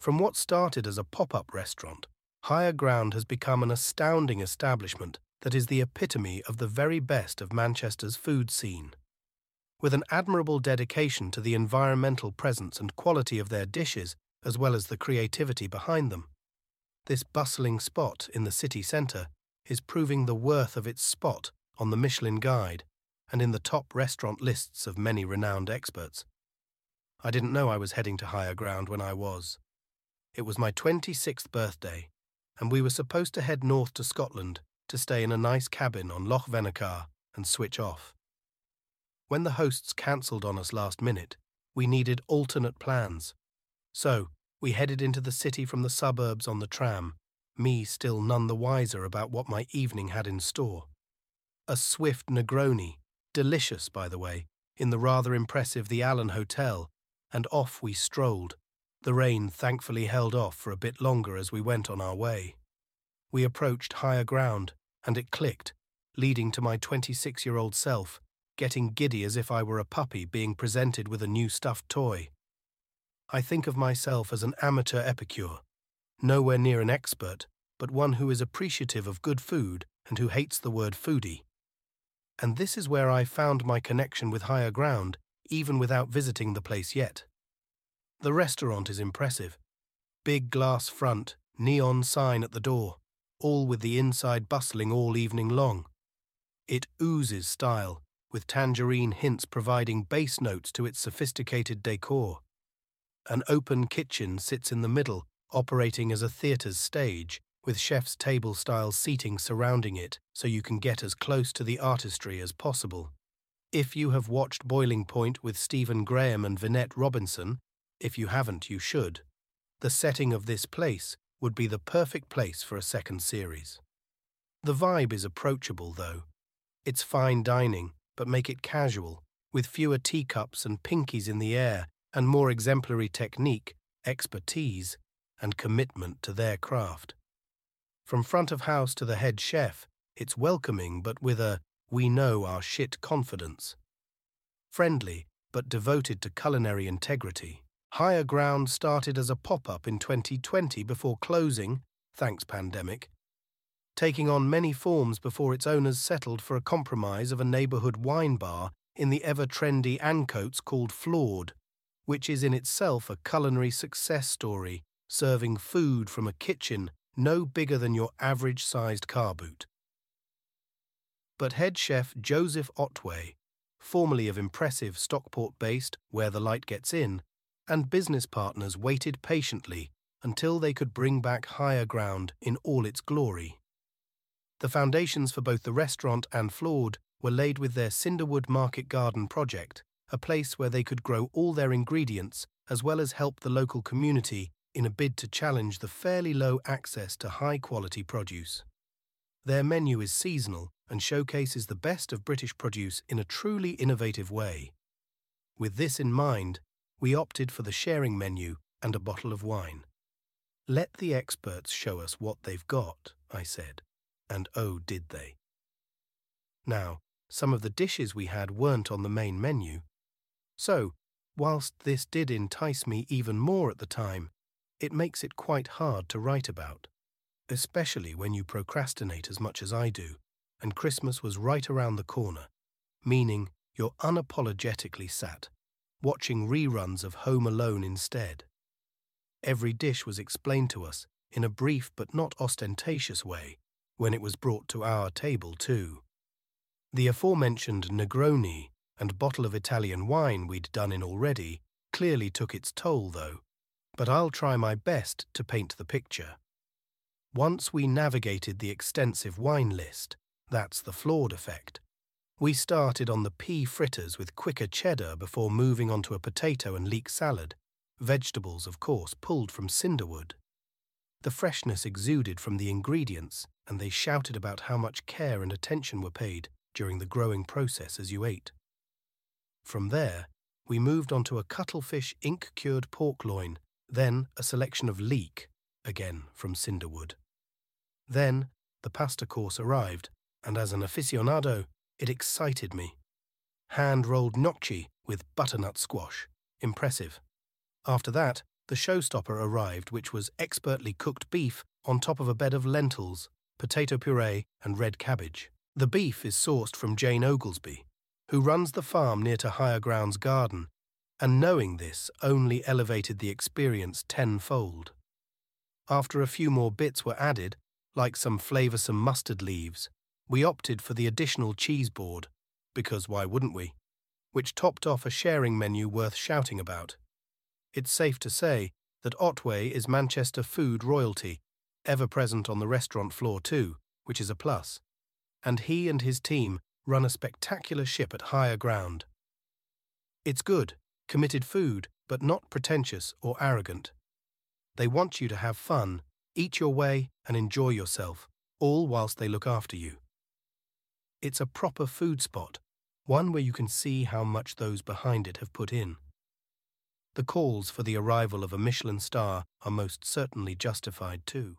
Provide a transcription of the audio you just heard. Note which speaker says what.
Speaker 1: From what started as a pop up restaurant, Higher Ground has become an astounding establishment that is the epitome of the very best of Manchester's food scene. With an admirable dedication to the environmental presence and quality of their dishes, as well as the creativity behind them, this bustling spot in the city centre is proving the worth of its spot on the Michelin Guide and in the top restaurant lists of many renowned experts. I didn't know I was heading to higher ground when I was. It was my 26th birthday, and we were supposed to head north to Scotland to stay in a nice cabin on Loch Venachar and switch off. When the hosts cancelled on us last minute, we needed alternate plans. So, we headed into the city from the suburbs on the tram, me still none the wiser about what my evening had in store. A swift Negroni, delicious by the way, in the rather impressive The Alan Hotel, and off we strolled. The rain thankfully held off for a bit longer as we went on our way. We approached higher ground, and it clicked, leading to my 26 year old self, getting giddy as if I were a puppy being presented with a new stuffed toy. I think of myself as an amateur epicure, nowhere near an expert, but one who is appreciative of good food and who hates the word foodie. And this is where I found my connection with higher ground, even without visiting the place yet. The restaurant is impressive. Big glass front, neon sign at the door, all with the inside bustling all evening long. It oozes style, with tangerine hints providing bass notes to its sophisticated decor. An open kitchen sits in the middle, operating as a theatre's stage, with chef's table style seating surrounding it so you can get as close to the artistry as possible. If you have watched Boiling Point with Stephen Graham and Vinette Robinson, if you haven't, you should. The setting of this place would be the perfect place for a second series. The vibe is approachable, though. It's fine dining, but make it casual, with fewer teacups and pinkies in the air and more exemplary technique, expertise, and commitment to their craft. From front of house to the head chef, it's welcoming but with a we know our shit confidence. Friendly but devoted to culinary integrity. Higher Ground started as a pop up in 2020 before closing, thanks pandemic, taking on many forms before its owners settled for a compromise of a neighbourhood wine bar in the ever trendy Ancoats called Flawd, which is in itself a culinary success story, serving food from a kitchen no bigger than your average sized car boot. But head chef Joseph Otway, formerly of impressive Stockport based Where the Light Gets In, and business partners waited patiently until they could bring back higher ground in all its glory. The foundations for both the restaurant and Flawd were laid with their Cinderwood Market Garden project, a place where they could grow all their ingredients as well as help the local community in a bid to challenge the fairly low access to high quality produce. Their menu is seasonal and showcases the best of British produce in a truly innovative way. With this in mind, we opted for the sharing menu and a bottle of wine. Let the experts show us what they've got, I said, and oh, did they. Now, some of the dishes we had weren't on the main menu. So, whilst this did entice me even more at the time, it makes it quite hard to write about, especially when you procrastinate as much as I do, and Christmas was right around the corner, meaning you're unapologetically sat watching reruns of Home Alone instead. Every dish was explained to us in a brief but not ostentatious way when it was brought to our table, too. The aforementioned Negroni and bottle of Italian wine we'd done in already clearly took its toll, though, but I'll try my best to paint the picture. Once we navigated the extensive wine list, that's the Flawd effect, we started on the pea fritters with quicker cheddar before moving on to a potato and leek salad, vegetables, of course, pulled from cinderwood. The freshness exuded from the ingredients, and they shouted about how much care and attention were paid during the growing process as you ate. From there, we moved on to a cuttlefish ink cured pork loin, then a selection of leek, again from cinderwood. Then the pasta course arrived, and as an aficionado, it excited me. Hand rolled gnocchi with butternut squash. Impressive. After that, the showstopper arrived, which was expertly cooked beef on top of a bed of lentils, potato puree, and red cabbage. The beef is sourced from Jane Oglesby, who runs the farm near to Higher Ground's garden, and knowing this only elevated the experience tenfold. After a few more bits were added, like some flavoursome mustard leaves, we opted for the additional cheese board, because why wouldn't we? Which topped off a sharing menu worth shouting about. It's safe to say that Otway is Manchester food royalty, ever present on the restaurant floor too, which is a plus. And he and his team run a spectacular ship at higher ground. It's good, committed food, but not pretentious or arrogant. They want you to have fun, eat your way, and enjoy yourself, all whilst they look after you. It's a proper food spot, one where you can see how much those behind it have put in. The calls for the arrival of a Michelin star are most certainly justified too.